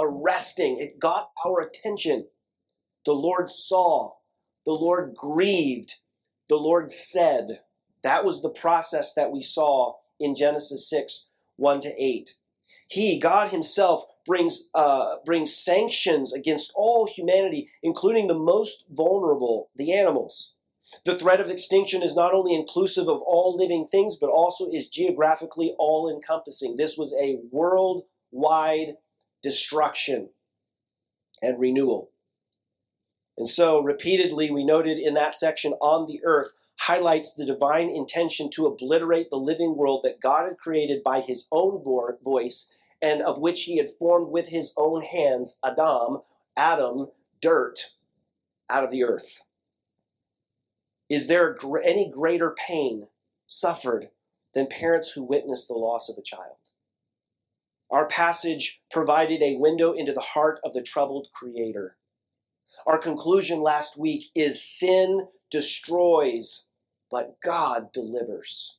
arresting. It got our attention. The Lord saw. The Lord grieved. The Lord said. That was the process that we saw in Genesis 6 1 to 8. He, God Himself, brings, uh, brings sanctions against all humanity, including the most vulnerable, the animals. The threat of extinction is not only inclusive of all living things, but also is geographically all encompassing. This was a worldwide destruction and renewal. And so, repeatedly, we noted in that section on the earth highlights the divine intention to obliterate the living world that God had created by his own voice and of which he had formed with his own hands Adam, Adam, dirt out of the earth. Is there any greater pain suffered than parents who witness the loss of a child? Our passage provided a window into the heart of the troubled Creator. Our conclusion last week is sin destroys, but God delivers.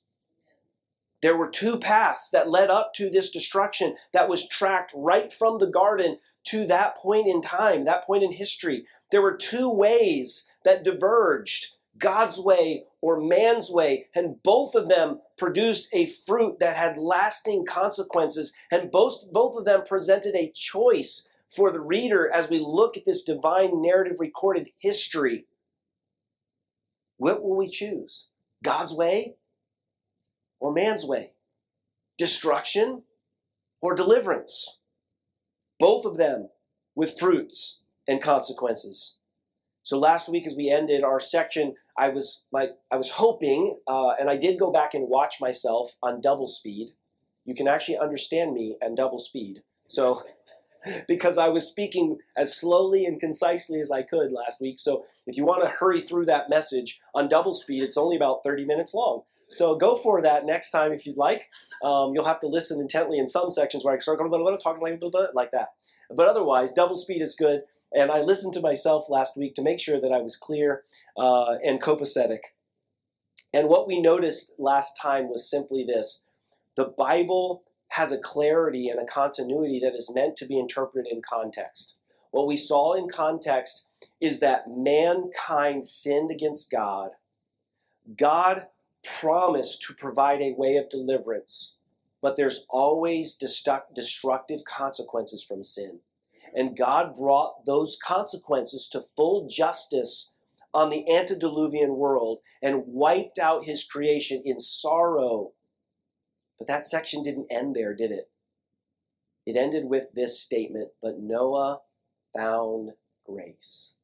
There were two paths that led up to this destruction that was tracked right from the garden to that point in time, that point in history. There were two ways that diverged God's way or man's way, and both of them produced a fruit that had lasting consequences, and both, both of them presented a choice for the reader as we look at this divine narrative recorded history. What will we choose? God's way or man's way? Destruction or deliverance? Both of them with fruits and consequences. So last week, as we ended our section, I was like, I was hoping, uh, and I did go back and watch myself on double speed. You can actually understand me at double speed. So, because I was speaking as slowly and concisely as I could last week. So, if you want to hurry through that message on double speed, it's only about 30 minutes long. So go for that next time if you'd like. Um, you'll have to listen intently in some sections where I start going, talking like, like that. But otherwise, double speed is good. And I listened to myself last week to make sure that I was clear uh, and copacetic. And what we noticed last time was simply this the Bible has a clarity and a continuity that is meant to be interpreted in context. What we saw in context is that mankind sinned against God. God promised to provide a way of deliverance, but there's always destructive consequences from sin. And God brought those consequences to full justice on the antediluvian world and wiped out his creation in sorrow. But that section didn't end there, did it? It ended with this statement But Noah found grace.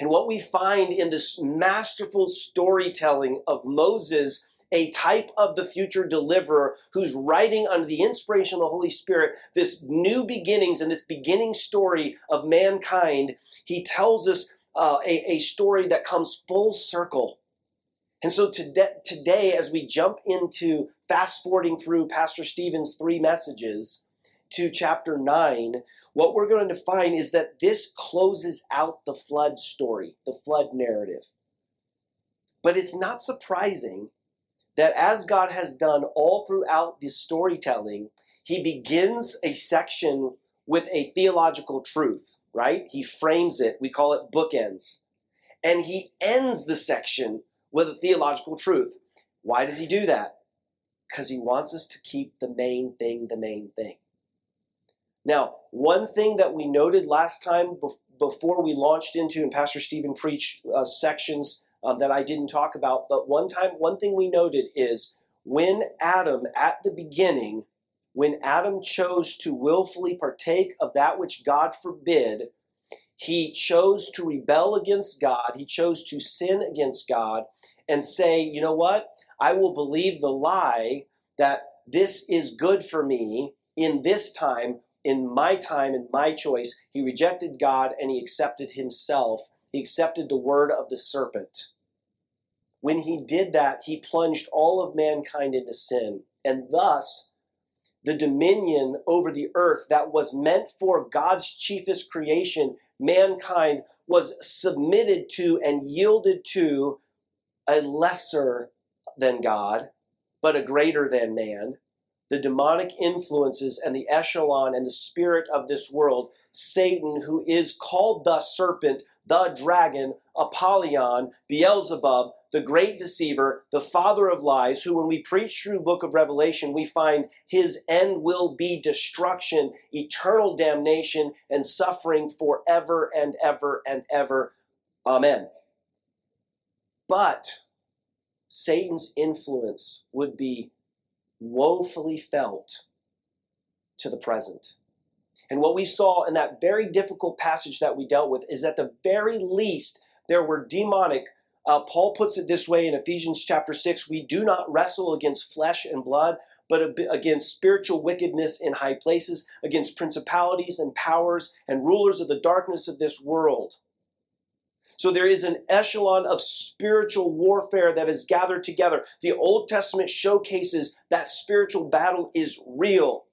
And what we find in this masterful storytelling of Moses, a type of the future deliverer who's writing under the inspiration of the Holy Spirit this new beginnings and this beginning story of mankind, he tells us uh, a, a story that comes full circle. And so today, today, as we jump into fast forwarding through Pastor Stephen's three messages, to chapter 9, what we're going to find is that this closes out the flood story, the flood narrative. But it's not surprising that as God has done all throughout this storytelling, he begins a section with a theological truth, right? He frames it, we call it bookends. And he ends the section with a theological truth. Why does he do that? Because he wants us to keep the main thing the main thing. Now, one thing that we noted last time before we launched into, and Pastor Stephen preached uh, sections um, that I didn't talk about, but one time, one thing we noted is when Adam, at the beginning, when Adam chose to willfully partake of that which God forbid, he chose to rebel against God, he chose to sin against God, and say, you know what? I will believe the lie that this is good for me in this time in my time and my choice, he rejected God and he accepted himself. He accepted the word of the serpent. When he did that, he plunged all of mankind into sin. And thus, the dominion over the earth that was meant for God's chiefest creation, mankind, was submitted to and yielded to a lesser than God, but a greater than man, the demonic influences and the echelon and the spirit of this world, Satan, who is called the serpent, the dragon, Apollyon, Beelzebub, the great deceiver, the father of lies, who when we preach through book of Revelation, we find his end will be destruction, eternal damnation, and suffering forever and ever and ever. Amen. But Satan's influence would be woefully felt to the present. And what we saw in that very difficult passage that we dealt with is at the very least there were demonic. Uh, Paul puts it this way in Ephesians chapter 6 we do not wrestle against flesh and blood, but against spiritual wickedness in high places, against principalities and powers and rulers of the darkness of this world. So there is an echelon of spiritual warfare that is gathered together. The Old Testament showcases that spiritual battle is real.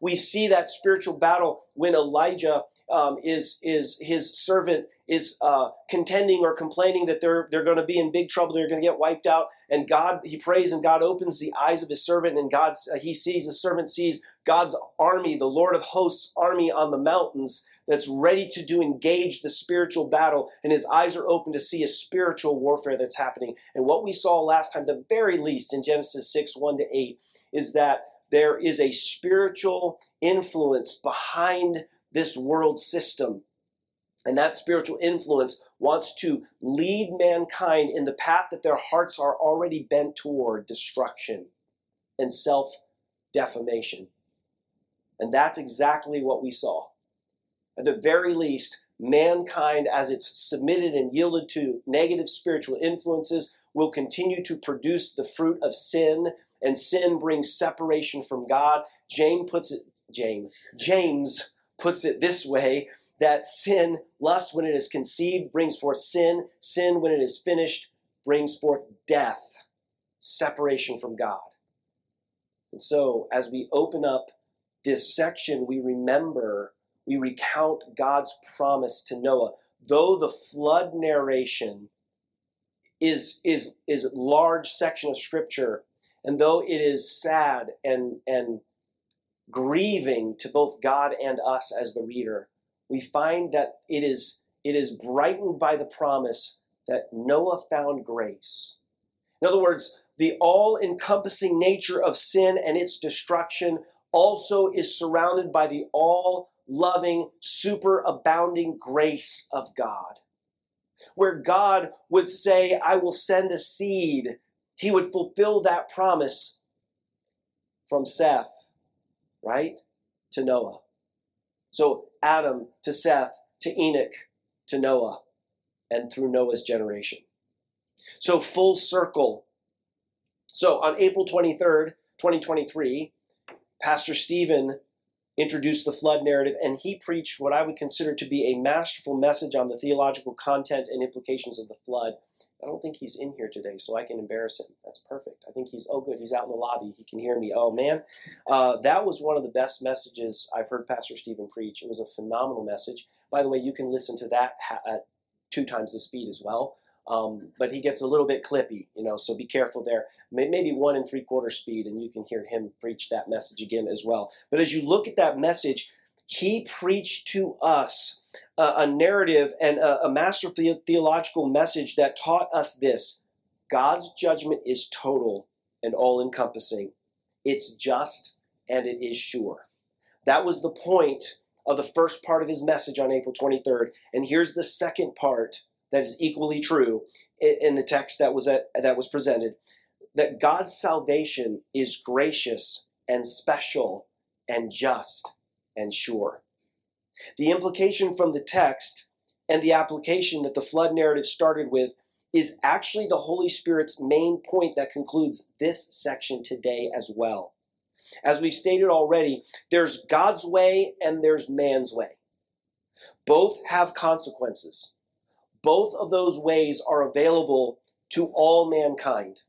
We see that spiritual battle when Elijah um, is is his servant is uh, contending or complaining that they're they're going to be in big trouble, they're going to get wiped out, and God he prays and God opens the eyes of his servant, and God uh, he sees the servant sees God's army, the Lord of hosts army on the mountains, that's ready to do engage the spiritual battle, and his eyes are open to see a spiritual warfare that's happening. And what we saw last time, the very least in Genesis 6 1 to 8, is that there is a spiritual influence behind this world system. And that spiritual influence wants to lead mankind in the path that their hearts are already bent toward destruction and self defamation. And that's exactly what we saw at the very least, mankind, as it's submitted and yielded to negative spiritual influences, will continue to produce the fruit of sin, and sin brings separation from God. James puts it, James, James puts it this way that sin, lust when it is conceived, brings forth sin. Sin when it is finished brings forth death, separation from God. And so, as we open up this section, we remember we recount God's promise to Noah. Though the flood narration is is is a large section of scripture, and though it is sad and and grieving to both God and us as the reader, we find that it is it is brightened by the promise that Noah found grace. In other words, the all encompassing nature of sin and its destruction also is surrounded by the all loving, super abounding grace of God. Where God would say, I will send a seed, he would fulfill that promise from Seth, right, to Noah. So Adam to Seth to Enoch to Noah, and through Noah's generation. So full circle. So on April 23rd, 2023, Pastor Stephen introduced the flood narrative, and he preached what I would consider to be a masterful message on the theological content and implications of the flood. I don't think he's in here today, so I can embarrass him. That's perfect. I think he's, oh, good, he's out in the lobby. He can hear me. Oh, man. Uh, that was one of the best messages I've heard Pastor Stephen preach. It was a phenomenal message. By the way, you can listen to that at two times the speed as well. Um, but he gets a little bit clippy, you know, so be careful there. Maybe one and three quarter speed, and you can hear him preach that message again as well. But as you look at that message, he preached to us a, a narrative and a, a master theological message that taught us this God's judgment is total and all encompassing, it's just and it is sure. That was the point of the first part of his message on April 23rd. And here's the second part that is equally true in the text that was at, that was presented that God's salvation is gracious and special and just and sure. The implication from the text and the application that the flood narrative started with is actually the Holy Spirit's main point that concludes this section today as well. As we've stated already, there's God's way and there's man's way. Both have consequences. Both of those ways are available to all mankind.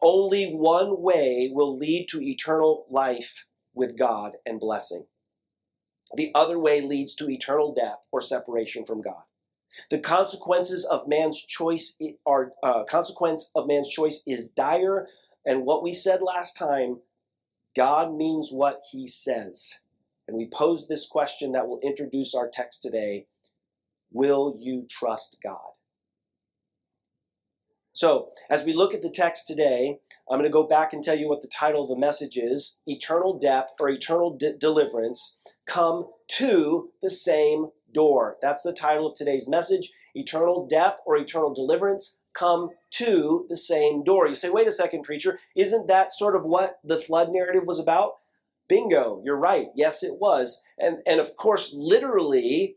Only one way will lead to eternal life with God and blessing. The other way leads to eternal death or separation from God. The consequences of man's choice are uh, consequence of man's choice is dire, and what we said last time God means what he says. And we pose this question that will introduce our text today Will you trust God? So, as we look at the text today, I'm going to go back and tell you what the title of the message is Eternal Death or Eternal De- Deliverance Come to the Same Door. That's the title of today's message Eternal Death or Eternal Deliverance Come to the Same Door. You say, wait a second, preacher, isn't that sort of what the flood narrative was about? Bingo, you're right. Yes, it was. And, and of course, literally,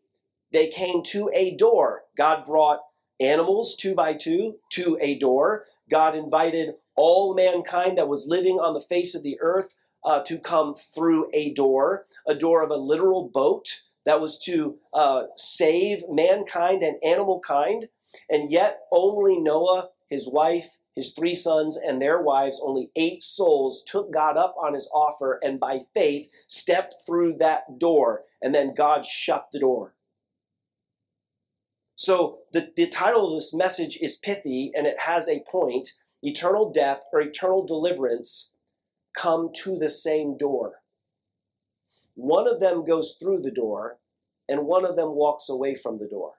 they came to a door. God brought animals two by two to a door. God invited all mankind that was living on the face of the earth uh, to come through a door, a door of a literal boat that was to uh, save mankind and animal kind. And yet, only Noah, his wife, his three sons, and their wives, only eight souls took God up on his offer and by faith stepped through that door. And then God shut the door. So the, the title of this message is pithy and it has a point eternal death or eternal deliverance come to the same door. One of them goes through the door and one of them walks away from the door.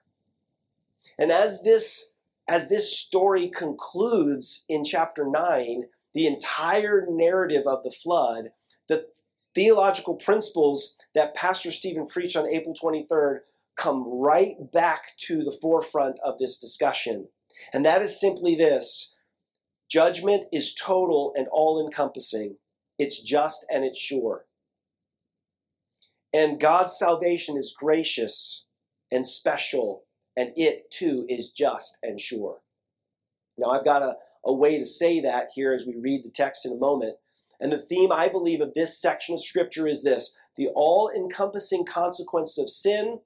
And as this as this story concludes in chapter 9, the entire narrative of the flood, the theological principles that Pastor Stephen preached on April 23rd come right back to the forefront of this discussion. And that is simply this judgment is total and all encompassing, it's just and it's sure. And God's salvation is gracious and special, and it too is just and sure. Now, I've got a, a way to say that here as we read the text in a moment. And the theme, I believe, of this section of Scripture is this the all encompassing consequences of sin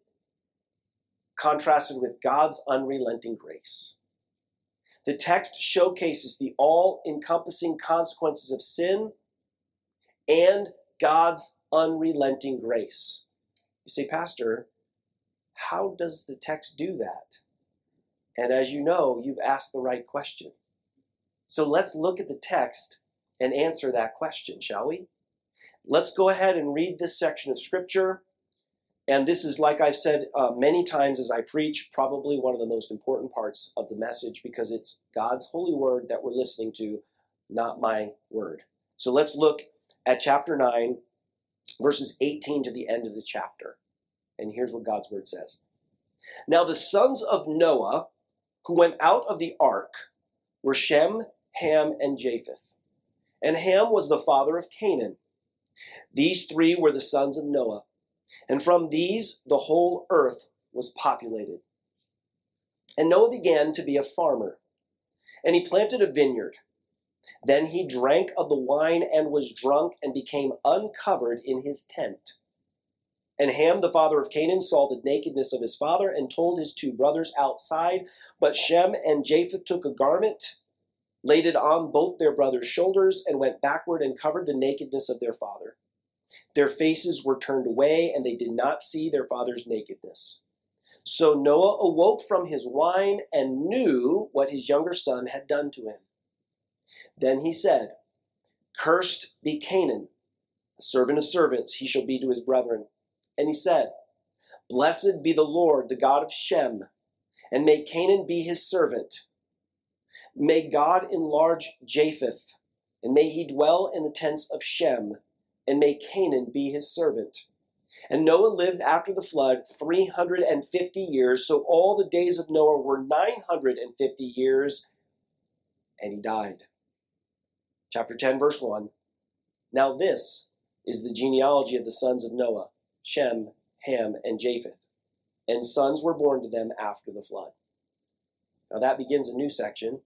contrasted with God's unrelenting grace. The text showcases the all encompassing consequences of sin and God's unrelenting grace. You say, Pastor, how does the text do that? And as you know, you've asked the right question. So let's look at the text and answer that question, shall we? Let's go ahead and read this section of Scripture and this is, like I've said uh, many times as I preach, probably one of the most important parts of the message because it's God's holy word that we're listening to, not my word. So let's look at chapter 9, verses 18 to the end of the chapter. And here's what God's word says Now the sons of Noah who went out of the ark were Shem, Ham, and Japheth. And Ham was the father of Canaan. These three were the sons of Noah. And from these the whole earth was populated. And Noah began to be a farmer, and he planted a vineyard. Then he drank of the wine and was drunk and became uncovered in his tent. And Ham, the father of Canaan, saw the nakedness of his father and told his two brothers outside. But Shem and Japheth took a garment, laid it on both their brothers' shoulders, and went backward and covered the nakedness of their father. Their faces were turned away, and they did not see their father's nakedness. So Noah awoke from his wine and knew what his younger son had done to him. Then he said, Cursed be Canaan, a servant of servants he shall be to his brethren. And he said, Blessed be the Lord, the God of Shem, and may Canaan be his servant. May God enlarge Japheth, and may he dwell in the tents of Shem and may Canaan be his servant. And Noah lived after the flood 350 years, so all the days of Noah were 950 years, and he died. Chapter 10, verse 1. Now this is the genealogy of the sons of Noah Shem, Ham, and Japheth. And sons were born to them after the flood. Now that begins a new section,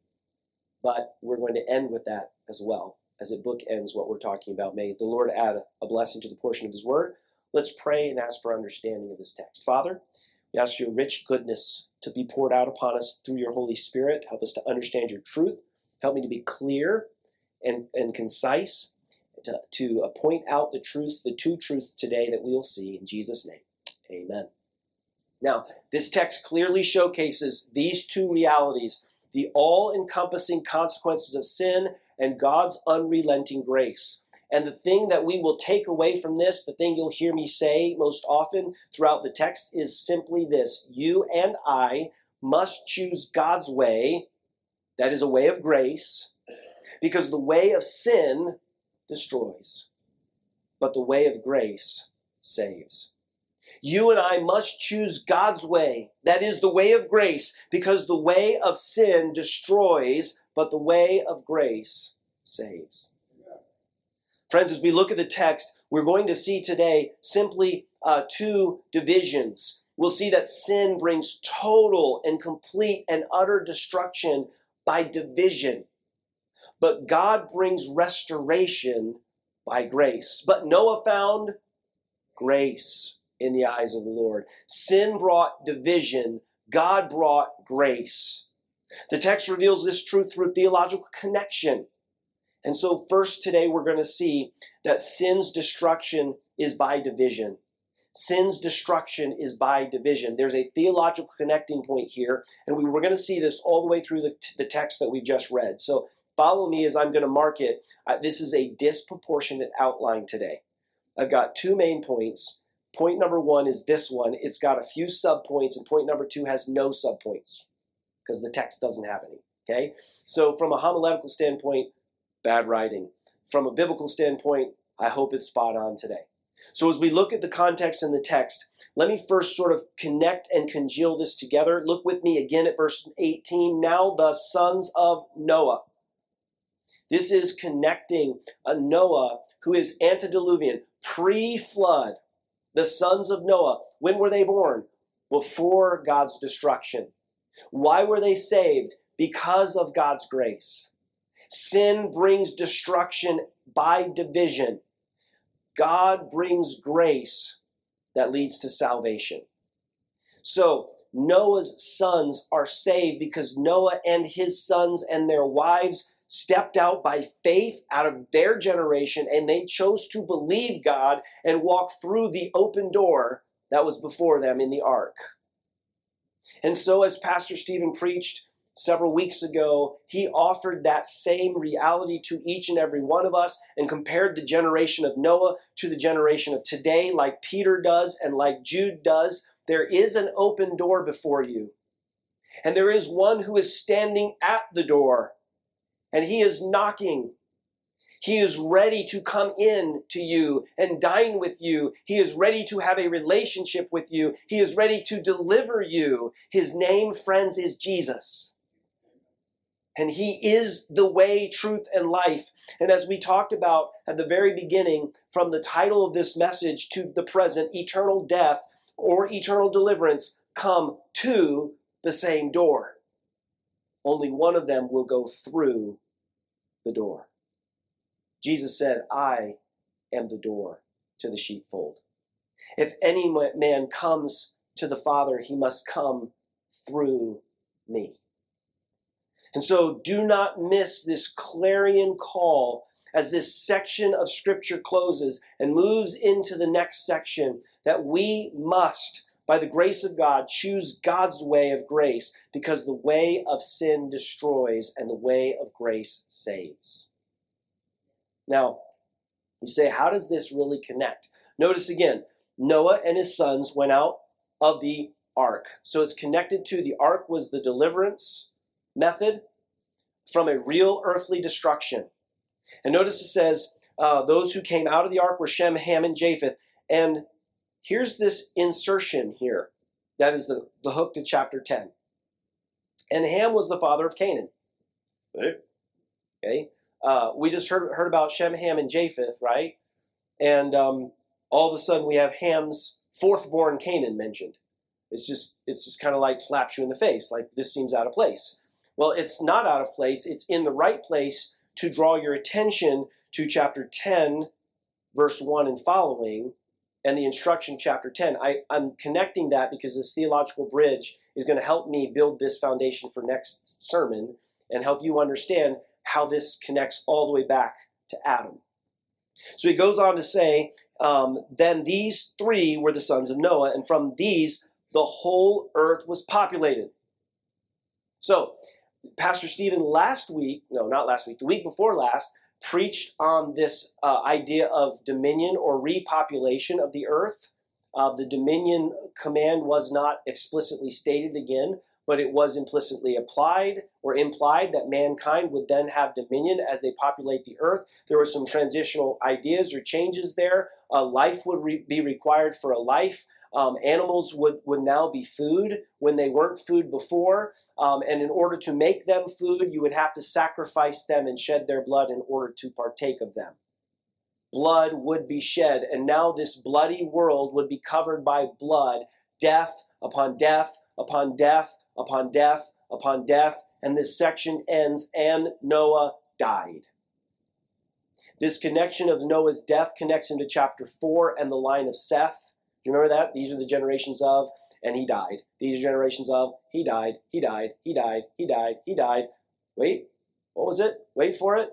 but we're going to end with that as well as it bookends what we're talking about. May the Lord add a blessing to the portion of His Word. Let's pray and ask for understanding of this text. Father, we ask your rich goodness to be poured out upon us through your Holy Spirit. Help us to understand your truth. Help me to be clear and, and concise, to, to point out the truths, the two truths today that we will see in Jesus' name. Amen. Now, this text clearly showcases these two realities the all encompassing consequences of sin and God's unrelenting grace. And the thing that we will take away from this, the thing you'll hear me say most often throughout the text, is simply this You and I must choose God's way, that is a way of grace, because the way of sin destroys, but the way of grace saves. You and I must choose God's way. That is the way of grace, because the way of sin destroys, but the way of grace saves. Friends, as we look at the text, we're going to see today simply uh, two divisions. We'll see that sin brings total and complete and utter destruction by division. But God brings restoration by grace. But Noah found grace in the eyes of the Lord. Sin brought division, God brought grace. The text reveals this truth through theological connection. And so, first today, we're going to see that sin's destruction is by division. Sin's destruction is by division. There's a theological connecting point here, and we, are going to see this all the way through the, the text that we've just read. So, follow me as I'm going to mark it. Uh, this is a disproportionate outline today. I've got two main points. Point number one is this one. It's got a few subpoints, and point number two has no subpoints because the text doesn't have any. Okay? So, from a homiletical standpoint, bad writing. From a biblical standpoint, I hope it's spot on today. So, as we look at the context in the text, let me first sort of connect and congeal this together. Look with me again at verse 18. Now, the sons of Noah. This is connecting a Noah who is antediluvian, pre flood. The sons of Noah, when were they born? Before God's destruction. Why were they saved? Because of God's grace. Sin brings destruction by division. God brings grace that leads to salvation. So, Noah's sons are saved because Noah and his sons and their wives stepped out by faith out of their generation and they chose to believe God and walk through the open door that was before them in the ark. And so, as Pastor Stephen preached several weeks ago, he offered that same reality to each and every one of us and compared the generation of Noah to the generation of today, like Peter does and like Jude does. There is an open door before you. And there is one who is standing at the door, and he is knocking. He is ready to come in to you and dine with you. He is ready to have a relationship with you. He is ready to deliver you. His name, friends, is Jesus. And He is the way, truth, and life. And as we talked about at the very beginning, from the title of this message to the present, eternal death or eternal deliverance come to the same door. Only one of them will go through the door. Jesus said, I am the door to the sheepfold. If any man comes to the Father, he must come through me. And so do not miss this clarion call as this section of Scripture closes and moves into the next section that we must, by the grace of God, choose God's way of grace because the way of sin destroys and the way of grace saves. Now, you say, how does this really connect? Notice again, Noah and his sons went out of the ark. So it's connected to the ark was the deliverance method from a real earthly destruction. And notice it says, uh, those who came out of the ark were Shem, Ham, and Japheth. And here's this insertion here. That is the, the hook to chapter 10. And Ham was the father of Canaan. Okay uh, we just heard, heard about Shem, Ham, and Japheth, right? And um, all of a sudden we have Ham's fourth-born Canaan mentioned. It's just it's just kind of like slaps you in the face, like this seems out of place. Well, it's not out of place. It's in the right place to draw your attention to chapter 10, verse 1 and following, and the instruction chapter 10. I, I'm connecting that because this theological bridge is going to help me build this foundation for next sermon and help you understand how this connects all the way back to Adam. So he goes on to say, um, Then these three were the sons of Noah, and from these the whole earth was populated. So, Pastor Stephen last week, no, not last week, the week before last, preached on this uh, idea of dominion or repopulation of the earth. Uh, the dominion command was not explicitly stated again, but it was implicitly applied or implied that mankind would then have dominion as they populate the earth. There were some transitional ideas or changes there. Uh, life would re- be required for a life. Um, animals would, would now be food when they weren't food before. Um, and in order to make them food, you would have to sacrifice them and shed their blood in order to partake of them. Blood would be shed, and now this bloody world would be covered by blood, death upon death upon death upon death upon death. And this section ends, and Noah died. This connection of Noah's death connects into chapter 4 and the line of Seth do you remember that? These are the generations of, and he died. These are generations of, he died, he died, he died, he died, he died. Wait, what was it? Wait for it.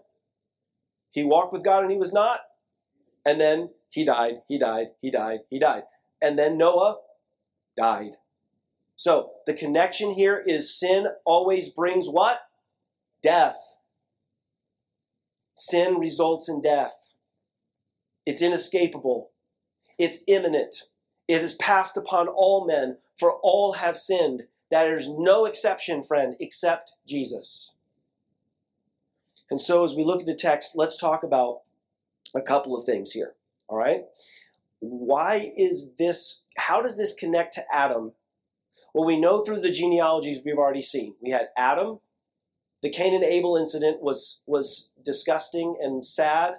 He walked with God and he was not. And then he died, he died, he died, he died. And then Noah died. So the connection here is sin always brings what? Death. Sin results in death. It's inescapable. It's imminent. It is passed upon all men, for all have sinned. That is no exception, friend, except Jesus. And so, as we look at the text, let's talk about a couple of things here. All right? Why is this, how does this connect to Adam? Well, we know through the genealogies we've already seen. We had Adam. The Cain and Abel incident was, was disgusting and sad.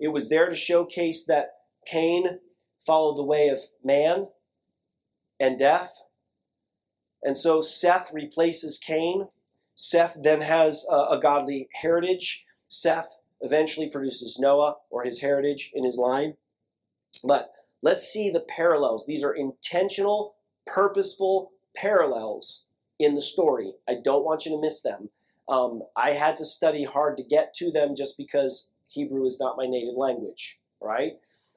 It was there to showcase that Cain followed the way of man and death. And so Seth replaces Cain. Seth then has a, a, godly heritage. Seth eventually produces Noah or his heritage in his line. But let's see the parallels. These are intentional, purposeful parallels in the story. I don't want you to miss them. Um, I had to study hard to get to them just because Hebrew is not my native language, right?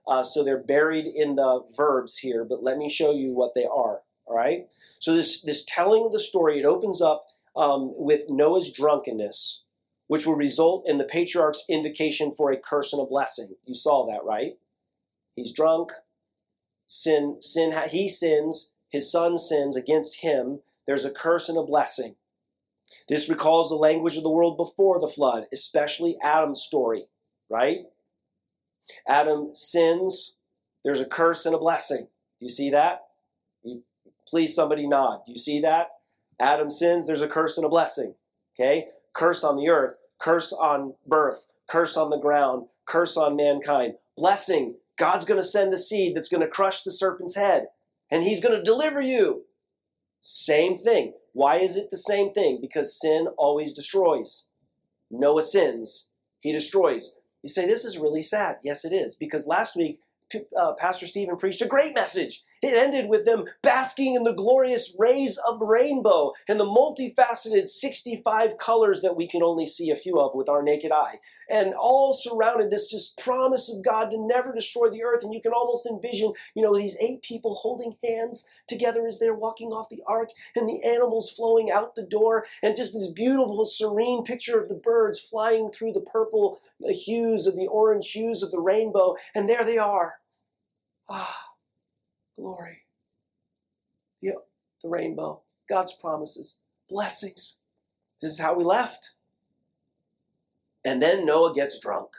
Uh, so they're buried in the verbs here, but let me show you what they are. All right. So this this telling of the story it opens up um, with Noah's drunkenness, which will result in the patriarch's invocation for a curse and a blessing. You saw that, right? He's drunk. Sin sin he sins. His son sins against him. There's a curse and a blessing. This recalls the language of the world before the flood, especially Adam's story, right? Adam sins, there's a curse and a blessing. Do you see that? Please, somebody nod. Do you see that? Adam sins, there's a curse and a blessing. Okay? Curse on the earth, curse on birth, curse on the ground, curse on mankind. Blessing, God's going to send a seed that's going to crush the serpent's head, and he's going to deliver you. Same thing. Why is it the same thing? Because sin always destroys. Noah sins, he destroys. You say, this is really sad. Yes, it is. Because last week, uh, Pastor Stephen preached a great message. It ended with them basking in the glorious rays of the rainbow and the multifaceted 65 colors that we can only see a few of with our naked eye. And all surrounded this just promise of God to never destroy the earth. And you can almost envision, you know, these eight people holding hands together as they're walking off the ark and the animals flowing out the door and just this beautiful, serene picture of the birds flying through the purple hues of the orange hues of the rainbow. And there they are. Ah glory. The, the rainbow, God's promises, blessings. This is how we left. And then Noah gets drunk.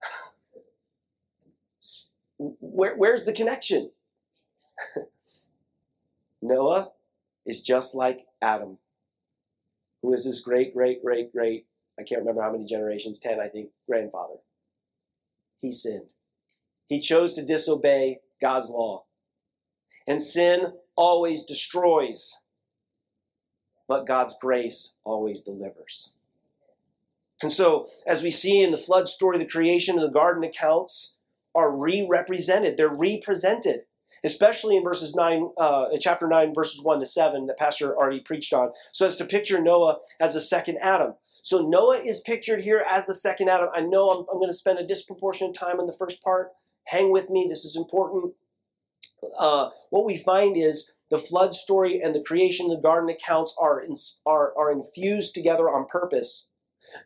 Where, where's the connection? Noah is just like Adam, who is his great, great, great, great, I can't remember how many generations, 10, I think, grandfather. He sinned. He chose to disobey God's law. And sin always destroys, but God's grace always delivers. And so, as we see in the flood story, the creation and the garden accounts are re-represented. They're represented, especially in verses nine, uh, chapter nine, verses one to seven, that Pastor already preached on, so as to picture Noah as the second Adam. So Noah is pictured here as the second Adam. I know I'm, I'm going to spend a disproportionate time on the first part, Hang with me, this is important. Uh, what we find is the flood story and the creation of the garden accounts are, in, are, are infused together on purpose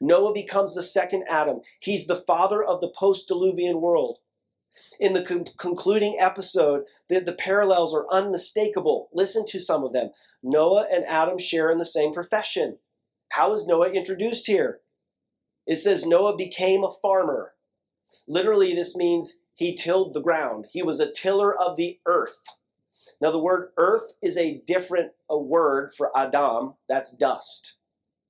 Noah becomes the second Adam. He's the father of the post diluvian world. In the con- concluding episode, the, the parallels are unmistakable. Listen to some of them. Noah and Adam share in the same profession. How is Noah introduced here? It says Noah became a farmer. Literally, this means he tilled the ground. He was a tiller of the earth. Now, the word earth is a different a word for Adam. That's dust.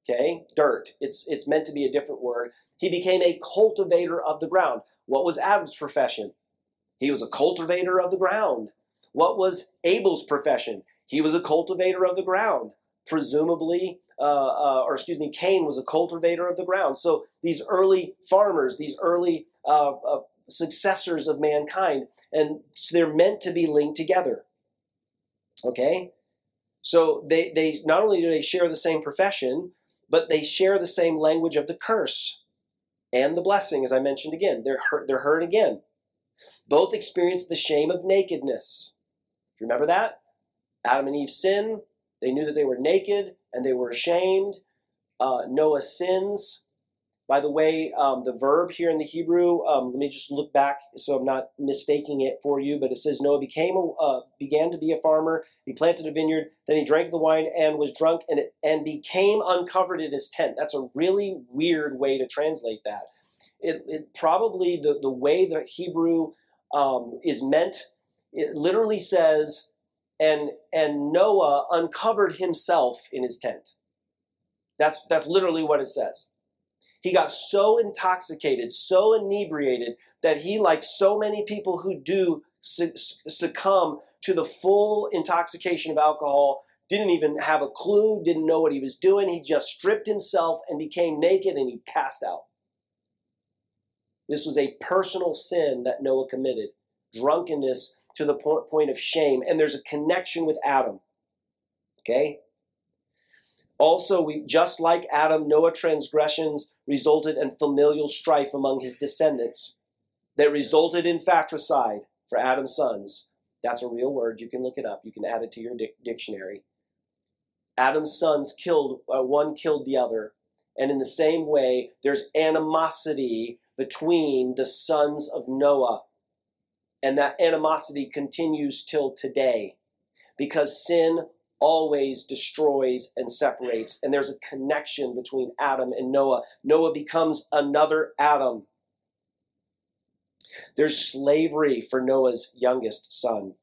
Okay, dirt. It's it's meant to be a different word. He became a cultivator of the ground. What was Adam's profession? He was a cultivator of the ground. What was Abel's profession? He was a cultivator of the ground. Presumably, uh, uh, or excuse me, Cain was a cultivator of the ground. So these early farmers, these early uh, uh, successors of mankind, and so they're meant to be linked together. Okay, so they they not only do they share the same profession, but they share the same language of the curse and the blessing. As I mentioned again, they're hurt, they're hurt again. Both experienced the shame of nakedness. Do you remember that? Adam and Eve sin. They knew that they were naked and they were ashamed. Uh, Noah sins. By the way, um, the verb here in the Hebrew, um, let me just look back so I'm not mistaking it for you, but it says Noah became a, uh, began to be a farmer. He planted a vineyard, then he drank the wine and was drunk and, and became uncovered in his tent. That's a really weird way to translate that. It, it probably, the, the way the Hebrew um, is meant, it literally says, and, and Noah uncovered himself in his tent. That's, that's literally what it says. He got so intoxicated, so inebriated, that he, like so many people who do succumb to the full intoxication of alcohol, didn't even have a clue, didn't know what he was doing. He just stripped himself and became naked and he passed out. This was a personal sin that Noah committed drunkenness to the point of shame. And there's a connection with Adam. Okay? Also, we, just like Adam, Noah transgressions resulted in familial strife among his descendants that resulted in fratricide for Adam's sons. That's a real word. You can look it up. You can add it to your di- dictionary. Adam's sons killed, uh, one killed the other. And in the same way, there's animosity between the sons of Noah. And that animosity continues till today because sin always destroys and separates. And there's a connection between Adam and Noah. Noah becomes another Adam. There's slavery for Noah's youngest son.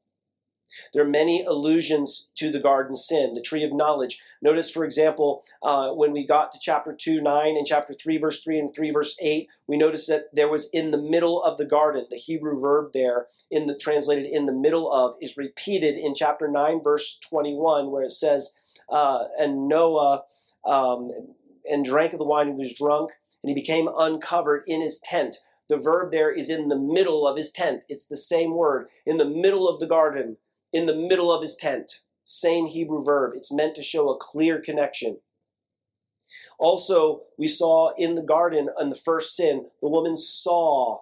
There are many allusions to the garden sin, the tree of knowledge. Notice, for example, uh, when we got to chapter 2, 9, and chapter 3, verse 3, and 3, verse 8, we notice that there was in the middle of the garden. The Hebrew verb there, in the translated in the middle of, is repeated in chapter 9, verse 21, where it says, uh, And Noah um, and drank of the wine and was drunk, and he became uncovered in his tent. The verb there is in the middle of his tent. It's the same word, in the middle of the garden in the middle of his tent. Same Hebrew verb. It's meant to show a clear connection. Also, we saw in the garden on the first sin, the woman saw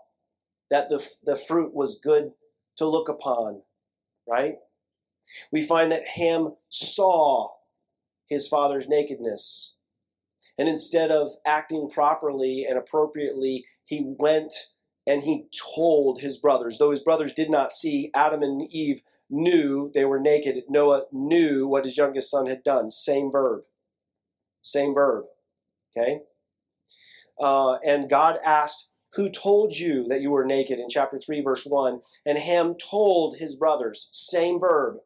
that the, the fruit was good to look upon, right? We find that Ham saw his father's nakedness. And instead of acting properly and appropriately, he went and he told his brothers. Though his brothers did not see, Adam and Eve knew they were naked. Noah knew what his youngest son had done. Same verb. Same verb. Okay? Uh, and God asked, Who told you that you were naked in chapter 3, verse 1? And Ham told his brothers. Same verb.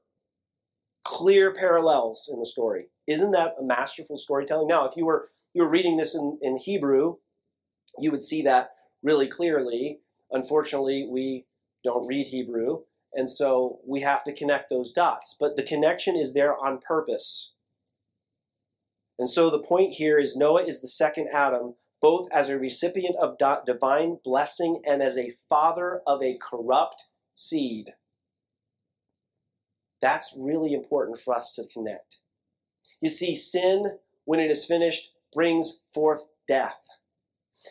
Clear parallels in the story. Isn't that a masterful storytelling? Now, if you were you were reading this in, in Hebrew, you would see that really clearly. Unfortunately, we don't read Hebrew. And so we have to connect those dots. But the connection is there on purpose. And so the point here is Noah is the second Adam, both as a recipient of divine blessing and as a father of a corrupt seed. That's really important for us to connect. You see, sin, when it is finished, brings forth death.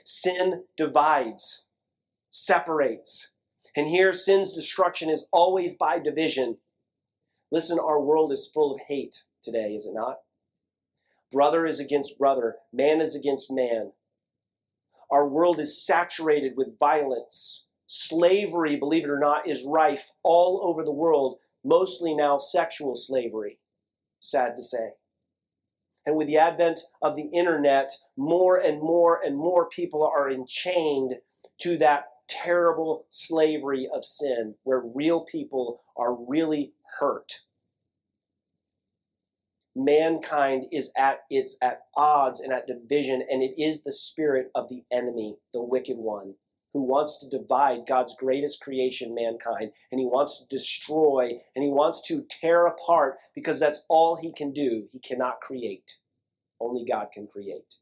Sin divides, separates, and here, sin's destruction is always by division. Listen, our world is full of hate today, is it not? Brother is against brother, man is against man. Our world is saturated with violence. Slavery, believe it or not, is rife all over the world, mostly now sexual slavery, sad to say. And with the advent of the internet, more and more and more people are enchained to that terrible slavery of sin where real people are really hurt. Mankind is at its at odds and at division, and it is the spirit of the enemy, the wicked one, who wants to divide God's greatest creation, mankind, and he wants to destroy and he wants to tear apart because that's all he can do. He cannot create. Only God can create.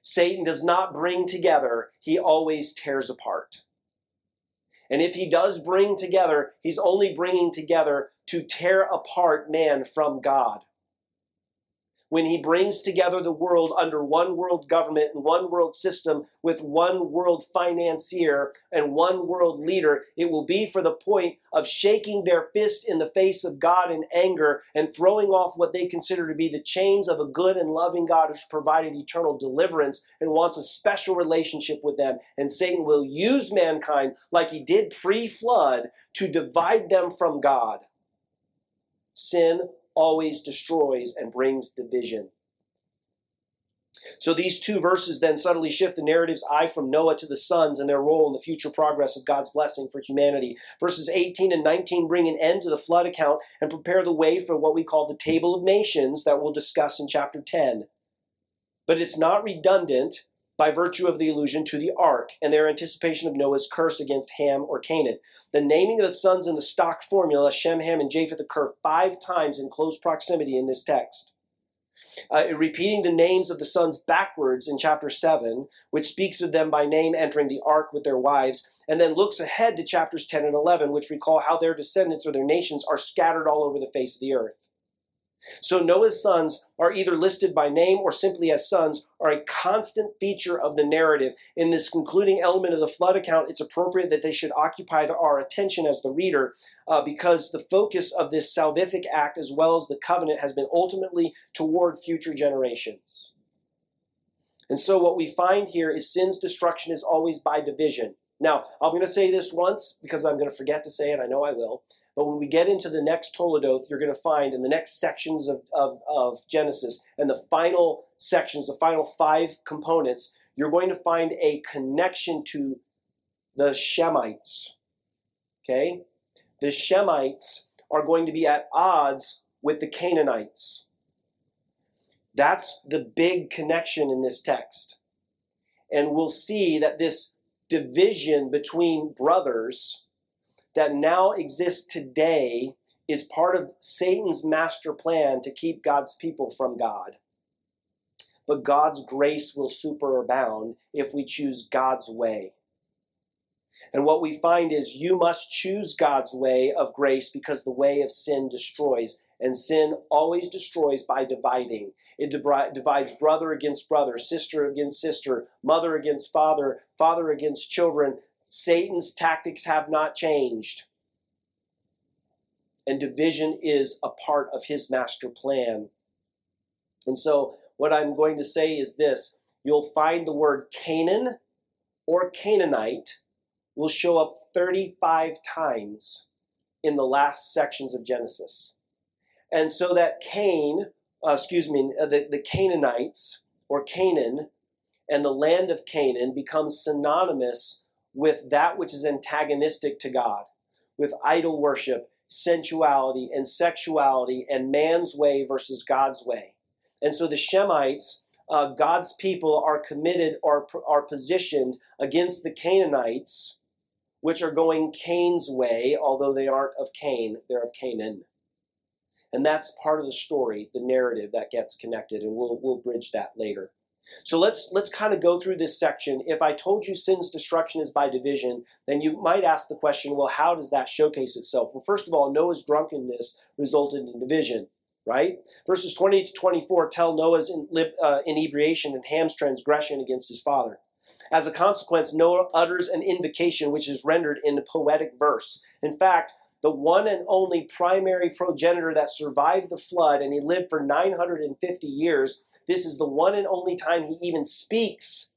Satan does not bring together, he always tears apart. And if he does bring together, he's only bringing together to tear apart man from God when he brings together the world under one world government and one world system with one world financier and one world leader, it will be for the point of shaking their fist in the face of God in anger and throwing off what they consider to be the chains of a good and loving God who's provided eternal deliverance and wants a special relationship with them. And Satan will use mankind like he did pre flood to divide them from God. Sin always destroys and brings division. So these two verses then subtly shift the narrative's eye from Noah to the sons and their role in the future progress of God's blessing for humanity. Verses 18 and 19 bring an end to the flood account and prepare the way for what we call the table of nations that we'll discuss in chapter 10. But it's not redundant by virtue of the allusion to the ark and their anticipation of Noah's curse against Ham or Canaan. The naming of the sons in the stock formula, Shem, Ham, and Japheth, occur five times in close proximity in this text. Uh, repeating the names of the sons backwards in chapter 7, which speaks of them by name entering the ark with their wives, and then looks ahead to chapters 10 and 11, which recall how their descendants or their nations are scattered all over the face of the earth. So Noah's sons are either listed by name or simply as sons, are a constant feature of the narrative. In this concluding element of the flood account, it's appropriate that they should occupy our attention as the reader uh, because the focus of this salvific act as well as the covenant has been ultimately toward future generations. And so what we find here is sin's destruction is always by division. Now, I'm going to say this once because I'm going to forget to say it. I know I will. But when we get into the next Toledoth, you're going to find in the next sections of, of, of Genesis and the final sections, the final five components, you're going to find a connection to the Shemites. Okay? The Shemites are going to be at odds with the Canaanites. That's the big connection in this text. And we'll see that this division between brothers that now exists today is part of Satan's master plan to keep God's people from God. But God's grace will superabound if we choose God's way. And what we find is you must choose God's way of grace because the way of sin destroys. And sin always destroys by dividing. It divides brother against brother, sister against sister, mother against father, father against children, Satan's tactics have not changed. And division is a part of his master plan. And so, what I'm going to say is this you'll find the word Canaan or Canaanite will show up 35 times in the last sections of Genesis. And so that Cain, uh, excuse me, uh, the, the Canaanites or Canaan and the land of Canaan becomes synonymous with that which is antagonistic to God, with idol worship, sensuality, and sexuality, and man's way versus God's way. And so the Shemites, uh, God's people, are committed or are positioned against the Canaanites, which are going Cain's way, although they aren't of Cain, they're of Canaan. And that's part of the story, the narrative that gets connected, and we'll, we'll bridge that later. So let's let's kind of go through this section. If I told you sin's destruction is by division, then you might ask the question, well, how does that showcase itself? Well, first of all, Noah's drunkenness resulted in division, right? Verses 20 to 24 tell Noah's uh, inebriation and Ham's transgression against his father. As a consequence, Noah utters an invocation which is rendered in poetic verse. In fact, the one and only primary progenitor that survived the flood, and he lived for 950 years, this is the one and only time he even speaks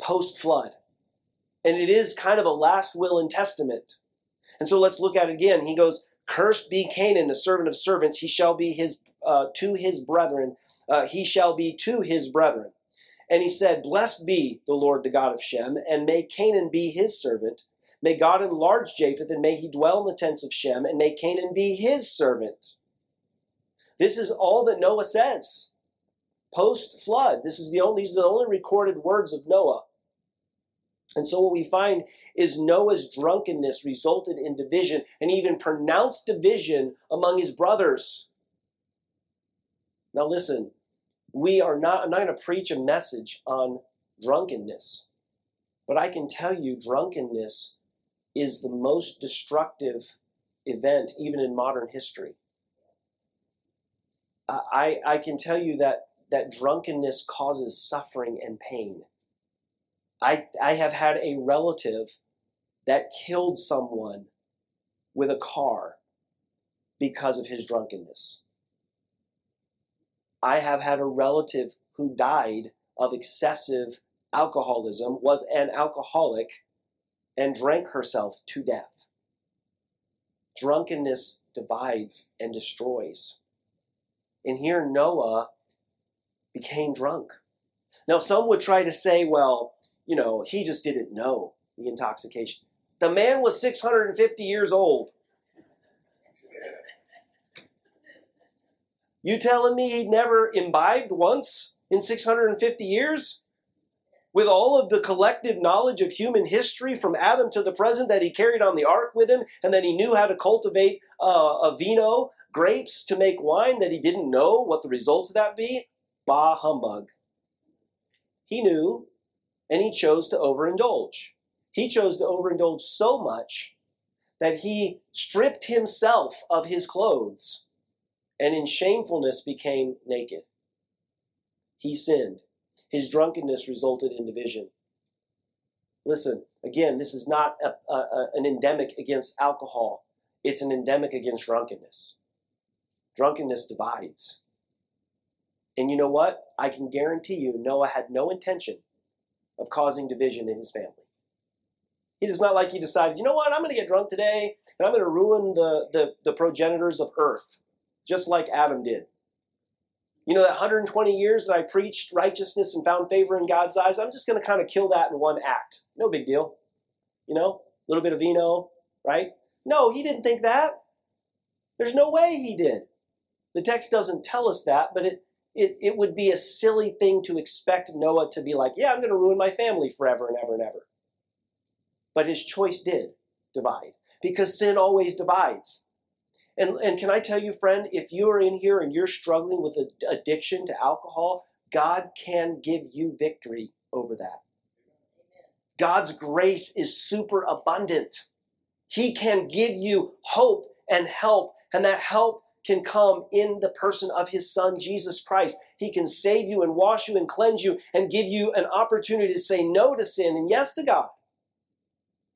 post flood. And it is kind of a last will and testament. And so let's look at it again. He goes, Cursed be Canaan, the servant of servants. He shall be his uh, to his brethren. Uh, he shall be to his brethren. And he said, Blessed be the Lord, the God of Shem, and may Canaan be his servant. May God enlarge Japheth, and may he dwell in the tents of Shem, and may Canaan be his servant. This is all that Noah says. Post flood. This is the only, these are the only recorded words of Noah. And so what we find is Noah's drunkenness resulted in division and even pronounced division among his brothers. Now listen, we are not, I'm not going to preach a message on drunkenness, but I can tell you drunkenness is the most destructive event even in modern history. Uh, I, I can tell you that, that drunkenness causes suffering and pain. I, I have had a relative that killed someone with a car because of his drunkenness. I have had a relative who died of excessive alcoholism, was an alcoholic, and drank herself to death. Drunkenness divides and destroys. And here Noah became drunk. Now, some would try to say, well, you know, he just didn't know the intoxication. The man was 650 years old. You telling me he'd never imbibed once in 650 years? With all of the collective knowledge of human history from Adam to the present that he carried on the ark with him, and that he knew how to cultivate uh, a vino, grapes to make wine, that he didn't know what the results of that be? Bah humbug. He knew, and he chose to overindulge. He chose to overindulge so much that he stripped himself of his clothes and in shamefulness became naked. He sinned. His drunkenness resulted in division. Listen, again, this is not a, a, a, an endemic against alcohol, it's an endemic against drunkenness. Drunkenness divides. And you know what? I can guarantee you, Noah had no intention of causing division in his family. It is not like he decided, you know what, I'm going to get drunk today and I'm going to ruin the, the, the progenitors of earth just like Adam did. You know, that 120 years that I preached righteousness and found favor in God's eyes, I'm just going to kind of kill that in one act. No big deal. You know, a little bit of vino, right? No, he didn't think that. There's no way he did. The text doesn't tell us that, but it, it, it would be a silly thing to expect Noah to be like, yeah, I'm going to ruin my family forever and ever and ever. But his choice did divide because sin always divides. And, and can I tell you, friend, if you are in here and you're struggling with addiction to alcohol, God can give you victory over that. God's grace is super abundant. He can give you hope and help, and that help can come in the person of his son Jesus Christ. He can save you and wash you and cleanse you and give you an opportunity to say no to sin and yes to God.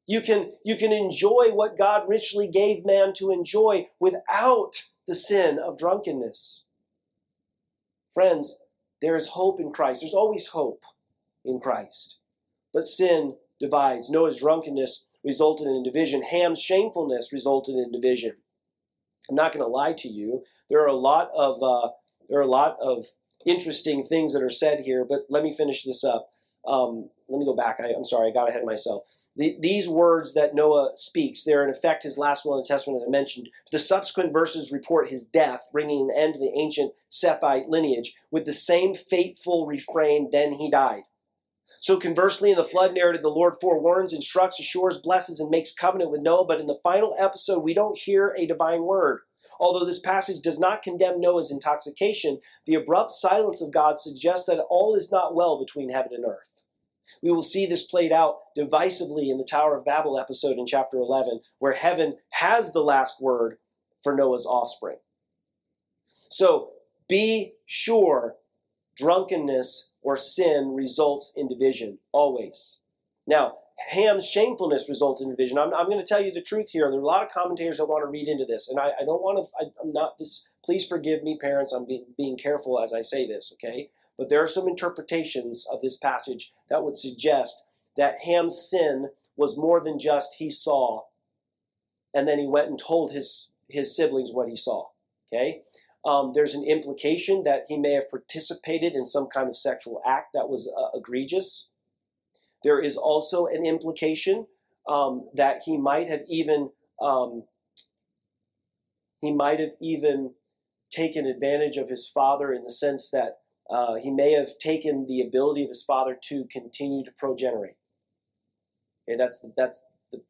You can, you can enjoy what God richly gave man to enjoy without the sin of drunkenness. Friends, there is hope in Christ. There's always hope in Christ. But sin divides. Noah's drunkenness resulted in division. Ham's shamefulness resulted in division. I'm not going to lie to you. There are a lot of uh, there are a lot of interesting things that are said here. But let me finish this up. Um, let me go back. I, am sorry, I got ahead of myself. The, these words that Noah speaks, they're in effect his last will and Testament, as I mentioned. The subsequent verses report his death, bringing an end to the ancient Sethite lineage, with the same fateful refrain, then he died. So conversely, in the flood narrative, the Lord forewarns, instructs, assures, blesses, and makes covenant with Noah. But in the final episode, we don't hear a divine word. Although this passage does not condemn Noah's intoxication, the abrupt silence of God suggests that all is not well between heaven and earth. We will see this played out divisively in the Tower of Babel episode in chapter 11, where heaven has the last word for Noah's offspring. So be sure drunkenness or sin results in division, always. Now, Ham's shamefulness resulted in division. I'm, I'm, going to tell you the truth here. There are a lot of commentators that want to read into this, and I, I don't want to. I, am not this. Please forgive me, parents. I'm being, being careful as I say this. Okay, But there are some interpretations of this passage that would suggest that Ham's sin was more than just he saw and then he went and told his, his siblings what he saw. Okay? Um, there's an implication that he may have participated in some kind of sexual act that was uh, egregious. There is also an implication um, that he might have even um, he might have even taken advantage of his father in the sense that uh, he may have taken the ability of his father to continue to progenerate. Okay, that's the, that's the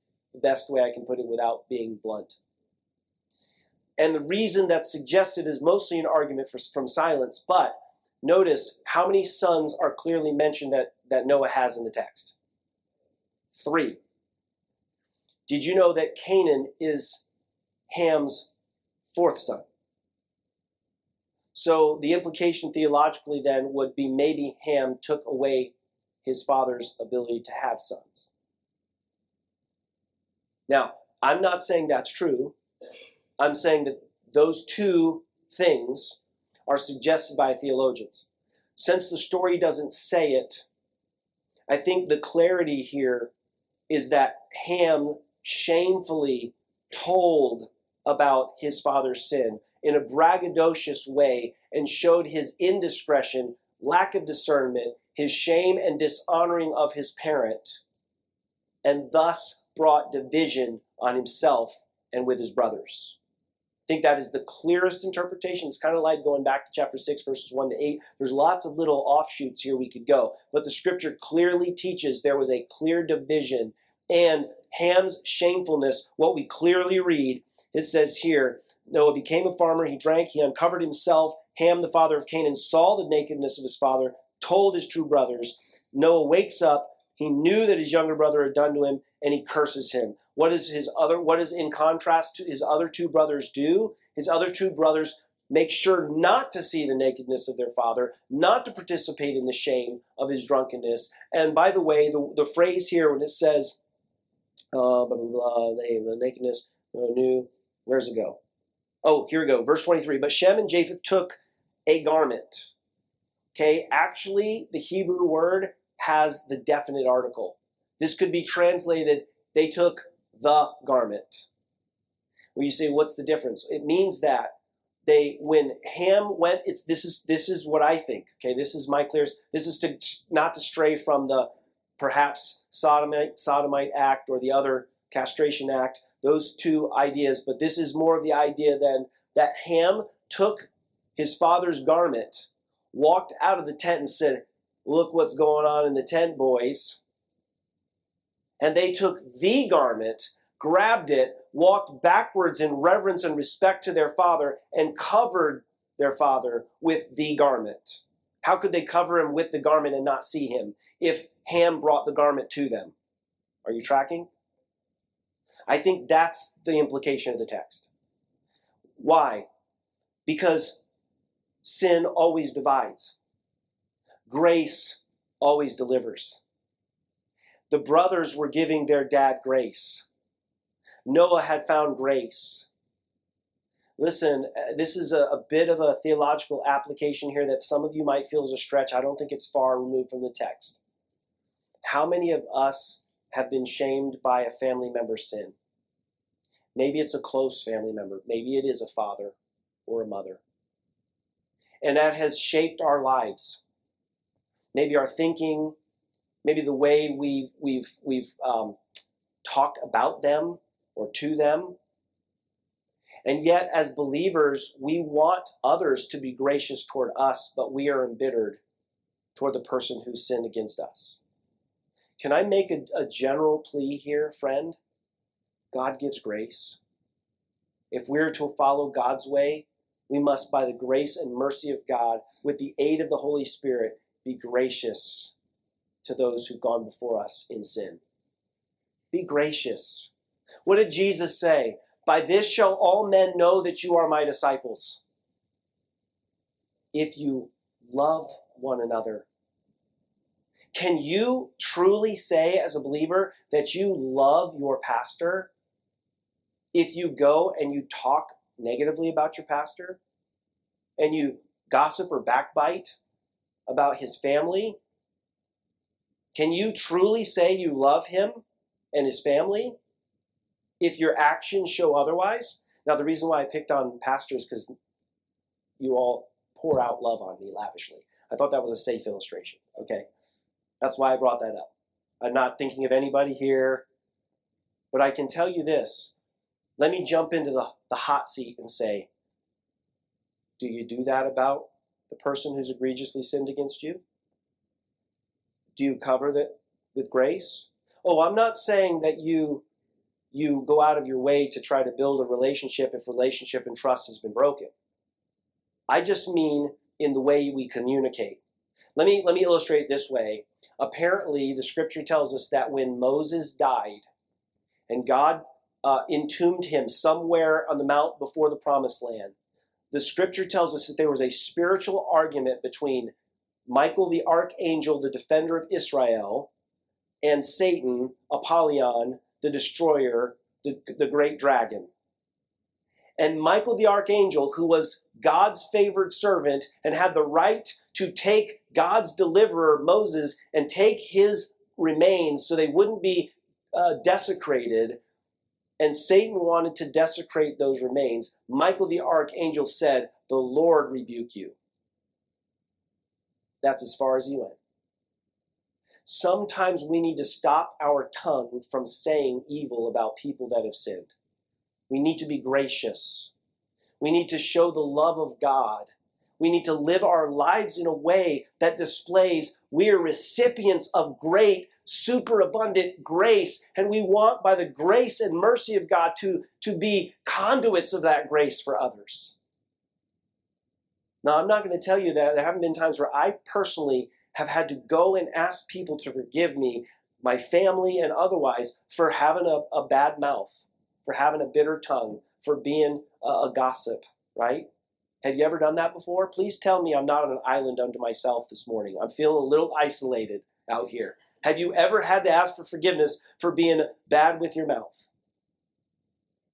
best way I can put it without being blunt. And the reason that's suggested is mostly an argument for, from silence, but notice how many sons are clearly mentioned that, that Noah has in the text? Three. Did you know that Canaan is Ham's fourth son? So the implication theologically then would be maybe Ham took away his father's ability to have sons. Now, I'm not saying that's true. I'm saying that those two things are suggested by theologians. Since the story doesn't say it, I think the clarity here is that Ham shamefully told about his father's sin in a braggadocious way and showed his indiscretion, lack of discernment, his shame and dishonoring of his parent, and thus brought division on himself and with his brothers. I think that is the clearest interpretation. It's kind of like going back to chapter 6, verses 1 to 8. There's lots of little offshoots here we could go, but the scripture clearly teaches there was a clear division. And Ham's shamefulness, what we clearly read, it says here Noah became a farmer, he drank, he uncovered himself. Ham, the father of Canaan, saw the nakedness of his father, told his two brothers. Noah wakes up, he knew that his younger brother had done to him, and he curses him. What does his other what is in contrast to his other two brothers do? His other two brothers make sure not to see the nakedness of their father, not to participate in the shame of his drunkenness. And by the way, the, the phrase here when it says, uh, blah, blah, blah, the, the nakedness, uh, new, where's it go? Oh, here we go, verse 23. But Shem and Japheth took a garment. Okay, actually, the Hebrew word has the definite article. This could be translated, they took the garment. When you say, what's the difference? It means that they, when Ham went, it's, this is, this is what I think. Okay. This is my clearest, this is to not to stray from the perhaps sodomite, sodomite act or the other castration act, those two ideas. But this is more of the idea then that Ham took his father's garment, walked out of the tent and said, look what's going on in the tent, boys. And they took the garment, grabbed it, walked backwards in reverence and respect to their father, and covered their father with the garment. How could they cover him with the garment and not see him if Ham brought the garment to them? Are you tracking? I think that's the implication of the text. Why? Because sin always divides, grace always delivers the brothers were giving their dad grace. Noah had found grace. Listen, uh, this is a, a, bit of a theological application here that some of you might feel is a stretch. I don't think it's far removed from the text. How many of us have been shamed by a family member's sin? Maybe it's a close family member. Maybe it is a father or a mother. And that has shaped our lives. Maybe our thinking, maybe the way we've we've we've um, talked about them or to them. And yet, as believers, we want others to be gracious toward us, but we are embittered toward the person who sinned against us. Can I make a, a general plea here, friend? God gives grace. If we're to follow God's way, we must, by the grace and mercy of God, with the aid of the Holy Spirit, be gracious to those who've gone before us in sin. Be gracious. What did Jesus say? By this shall all men know that you are my disciples. If you love one another. Can you truly say, as a believer, that you love your pastor if you go and you talk negatively about your pastor and you gossip or backbite about his family? Can you truly say you love him and his family if your actions show otherwise? Now, the reason why I picked on pastors because you all pour out love on me lavishly. I thought that was a safe illustration. Okay, that's why I brought that up. I'm not thinking of anybody here, but I can tell you this. Let me jump into the, the hot seat and say, do you do that about the person who's egregiously sinned against you? Do you cover that with grace? Oh, I'm not saying that you you go out of your way to try to build a relationship if relationship and trust has been broken. I just mean in the way we communicate. Let me let me illustrate this way. Apparently, the scripture tells us that when Moses died and God uh, entombed him somewhere on the mount before the promised land, the scripture tells us that there was a spiritual argument between Michael the archangel, the defender of Israel, and Satan, Apollyon, the destroyer, the, the great dragon. And Michael the archangel, who was God's favored servant and had the right to take God's deliverer, Moses, and take his remains so they wouldn't be uh, desecrated, and Satan wanted to desecrate those remains, Michael the archangel said, The Lord rebuke you. That's as far as he went. Sometimes we need to stop our tongue from saying evil about people that have sinned. We need to be gracious. We need to show the love of God. We need to live our lives in a way that displays we are recipients of great, superabundant grace, and we want, by the grace and mercy of God, to, to be conduits of that grace for others. Now, I'm not going to tell you that there haven't been times where I personally have had to go and ask people to forgive me, my family and otherwise, for having a, a bad mouth, for having a bitter tongue, for being a, a gossip, right? Have you ever done that before? Please tell me I'm not on an island unto myself this morning. I'm feeling a little isolated out here. Have you ever had to ask for forgiveness for being bad with your mouth?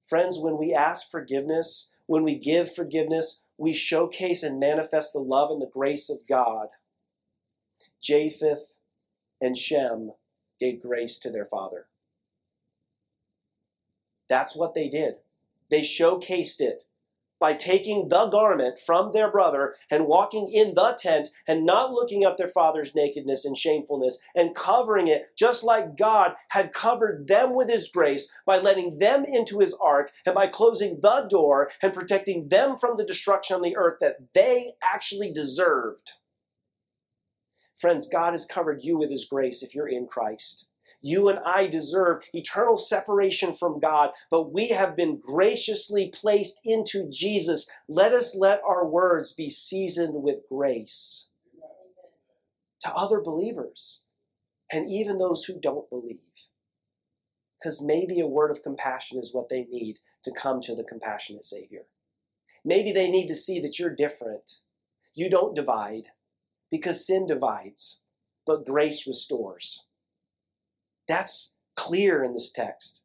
Friends, when we ask forgiveness, when we give forgiveness, we showcase and manifest the love and the grace of God Japheth and Shem gave grace to their father. That's what they did. They showcased it by taking the garment from their brother and walking in the tent and not looking at their father's nakedness and shamefulness and covering it just like God had covered them with his grace by letting them into his ark and by closing the door and protecting them from the destruction on the earth that they actually deserved. Friends, God has covered you with His grace if you're in Christ. You and I deserve eternal separation from God, but we have been graciously placed into Jesus. Let us let our words be seasoned with grace to other believers and even those who don't believe. Because maybe a word of compassion is what they need to come to the compassionate Savior. Maybe they need to see that you're different. You don't divide because sin divides, but grace restores. That's clear in this text.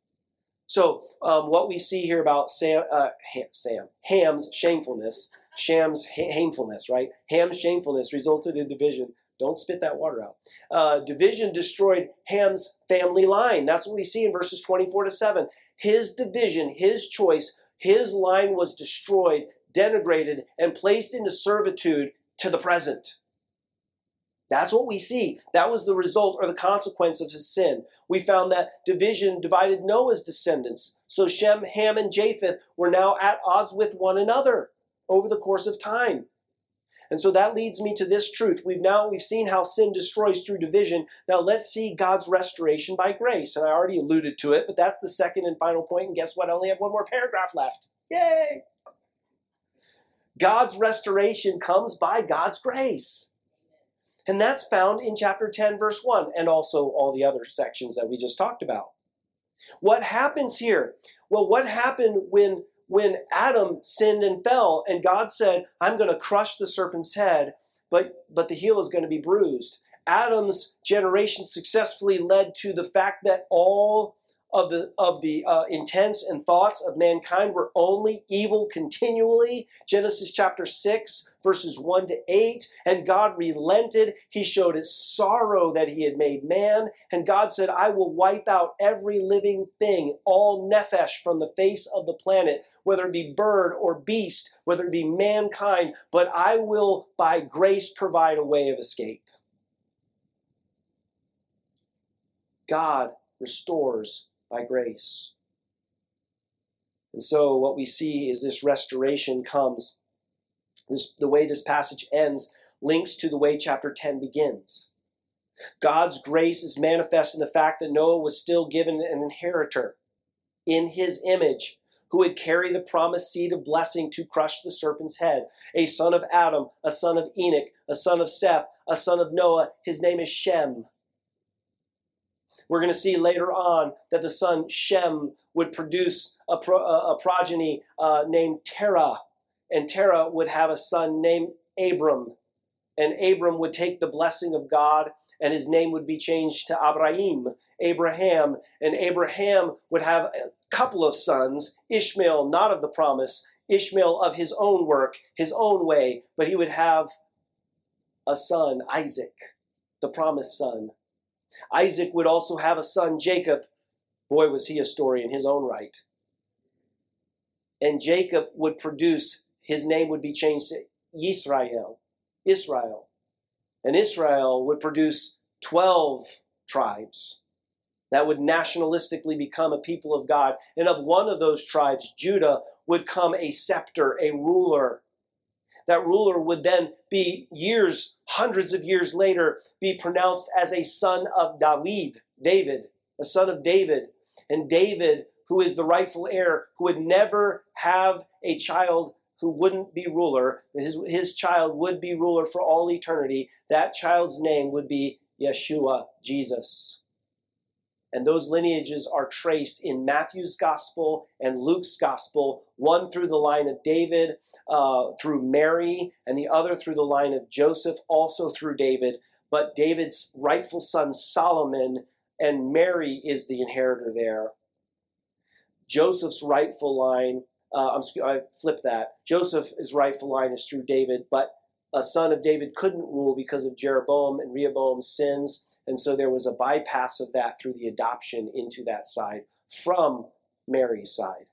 So, um, what we see here about Sam, uh, Sam, Ham's shamefulness, Sham's hamefulness, right? Ham's shamefulness resulted in division. Don't spit that water out. Uh, division destroyed Ham's family line. That's what we see in verses 24 to 7. His division, his choice, his line was destroyed, denigrated, and placed into servitude to the present. That's what we see. That was the result or the consequence of his sin. We found that division divided Noah's descendants. So Shem, Ham, and Japheth were now at odds with one another over the course of time. And so that leads me to this truth. We've now we've seen how sin destroys through division. Now let's see God's restoration by grace. And I already alluded to it, but that's the second and final point. And guess what? I only have one more paragraph left. Yay! God's restoration comes by God's grace. And that's found in chapter 10, verse 1, and also all the other sections that we just talked about. What happens here? Well, what happened when, when Adam sinned and fell, and God said, I'm going to crush the serpent's head, but, but the heel is going to be bruised? Adam's generation successfully led to the fact that all of the of the uh, intents and thoughts of mankind were only evil continually. Genesis chapter 6 verses 1 to 8 and god relented. He showed his sorrow that he had made man. And god said i will wipe out every living thing all nephesh from the face of the planet whether it be bird or beast whether it be mankind. But i will by grace provide a way of escape. God restores by grace. And so what we see is this restoration comes. This, the way this passage ends links to the way chapter 10 begins. God's grace is manifest in the fact that Noah was still given an inheritor in his image who would carry the promised seed of blessing to crush the serpent's head. A son of Adam, a son of Enoch, a son of Seth, a son of Noah. His name is Shem. We're going to see later on that the son Shem would produce a, pro, a progeny uh, named Terah, and Terah would have a son named Abram. And Abram would take the blessing of God, and his name would be changed to Abraham, Abraham. And Abraham would have a couple of sons Ishmael, not of the promise, Ishmael of his own work, his own way, but he would have a son, Isaac, the promised son. Isaac would also have a son, Jacob. Boy, was he a story in his own right. And Jacob would produce, his name would be changed to Israel, Israel. And Israel would produce 12 tribes that would nationalistically become a people of God. And of one of those tribes, Judah, would come a scepter, a ruler that ruler would then be years, hundreds of years later, be pronounced as a son of David, David, a son of David. And David, who is the rightful heir, who would never have a child who wouldn't be ruler, his, his child would be ruler for all eternity. That child's name would be Yeshua, Jesus. And those lineages are traced in Matthew's gospel and Luke's gospel, one through the line of David, uh, through Mary, and the other through the line of Joseph, also through David. But David's rightful son Solomon and Mary is the inheritor there. Joseph's rightful line, uh, i flip that. Joseph's rightful line is through David, but a son of David couldn't rule because of Jeroboam and Rehoboam's sins. And so there was a bypass of that through the adoption into that side from Mary's side.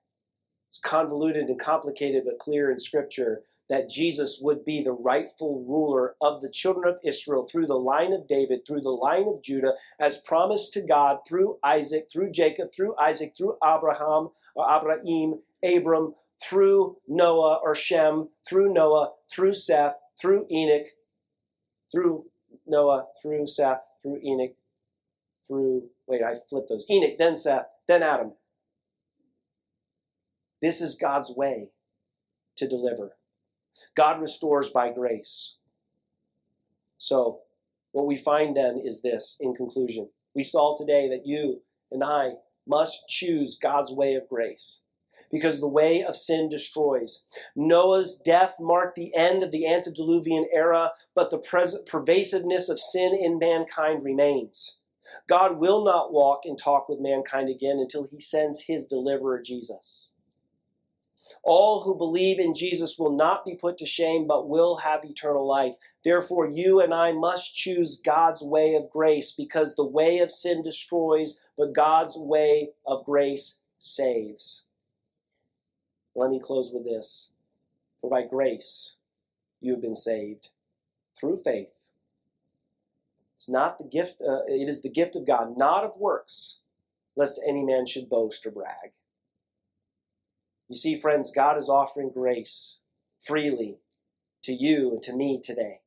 It's convoluted and complicated, but clear in Scripture that Jesus would be the rightful ruler of the children of Israel through the line of David, through the line of Judah, as promised to God through Isaac, through Jacob, through Isaac, through Abraham or Abraham, Abram, through Noah or Shem, through Noah, through Seth, through Enoch, through Noah, through Seth, through Enoch, through, wait, I flipped those. Enoch, then Seth, then Adam. This is God's way to deliver. God restores by grace. So, what we find then is this in conclusion. We saw today that you and I must choose God's way of grace because the way of sin destroys. Noah's death marked the end of the antediluvian era, but the pres- pervasiveness of sin in mankind remains. God will not walk and talk with mankind again until he sends his deliverer, Jesus. All who believe in Jesus will not be put to shame, but will have eternal life. Therefore, you and I must choose God's way of grace because the way of sin destroys, but God's way of grace saves. Let me close with this. For by grace you have been saved through faith. It's not the gift, uh, it is the gift of God, not of works, lest any man should boast or brag. You see, friends, God is offering grace freely to you and to me today.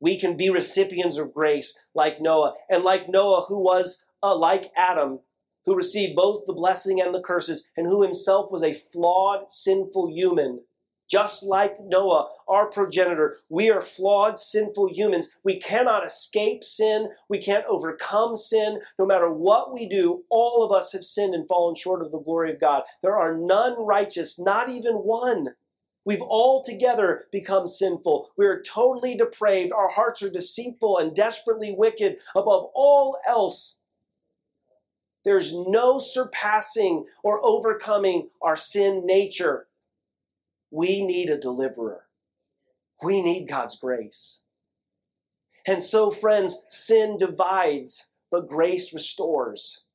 We can be recipients of grace like Noah, and like Noah, who was uh, like Adam, who received both the blessing and the curses, and who himself was a flawed, sinful human. Just like Noah, our progenitor, we are flawed, sinful humans. We cannot escape sin. We can't overcome sin. No matter what we do, all of us have sinned and fallen short of the glory of God. There are none righteous, not even one. We've all together become sinful. We are totally depraved. Our hearts are deceitful and desperately wicked. Above all else, There's no surpassing or overcoming our sin nature. We need a deliverer. We need God's grace. And so, friends, sin divides, but grace restores.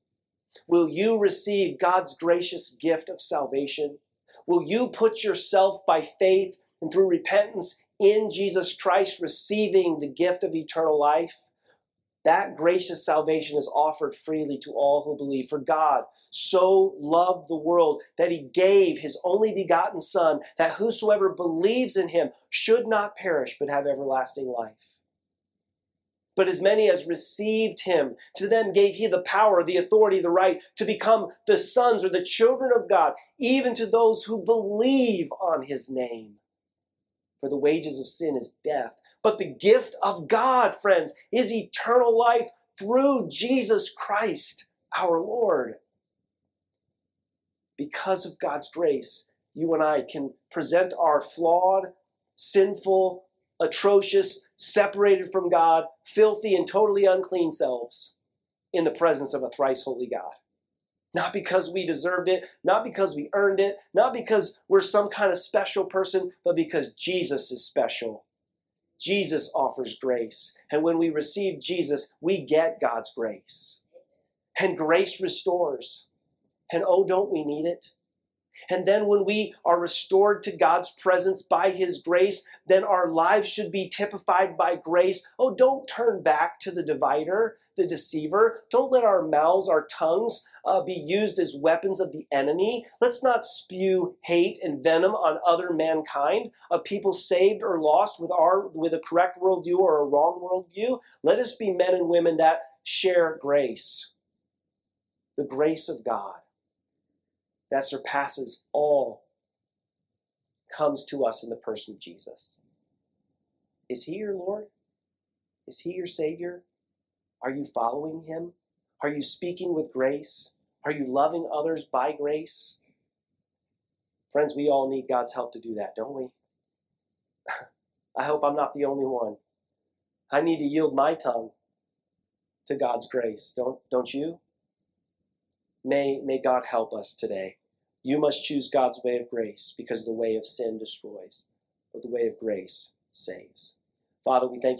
Will you receive God's gracious gift of salvation? Will you put yourself by faith and through repentance in Jesus Christ, receiving the gift of eternal life? That gracious salvation is offered freely to all who believe. For God so loved the world that he gave his only begotten Son, that whosoever believes in him should not perish but have everlasting life. But as many as received him, to them gave he the power, the authority, the right to become the sons or the children of God, even to those who believe on his name. For the wages of sin is death but the gift of God, friends, is eternal life through Jesus Christ, our Lord. Because of God's grace, you and I can present our flawed, sinful, atrocious, separated from God, filthy, and totally unclean selves in the presence of a thrice holy God. Not because we deserved it, not because we earned it, not because we're some kind of special person, but because Jesus is special Jesus offers grace. And when we receive Jesus, we get God's grace. And grace restores. And oh, don't we need it? And then when we are restored to God's presence by His grace, then our lives should be typified by grace. Oh, don't turn back to the divider, the deceiver. Don't let our mouths, our tongues uh, be used as weapons of the enemy. Let's not spew hate and venom on other mankind, of people saved or lost with our with a correct worldview or a wrong worldview. Let us be men and women that share grace, the grace of God that surpasses all comes to us in the person of Jesus. Is he your Lord? Is he your Savior? Are you following him? Are you speaking with grace? Are you loving others by grace? Friends, we all need God's help to do that, don't we? I hope I'm not the only one. I need to yield my tongue to God's grace, don't, don't you? May, may God help us today. You must choose God's way of grace because the way of sin destroys, but the way of grace saves. Father, we thank you.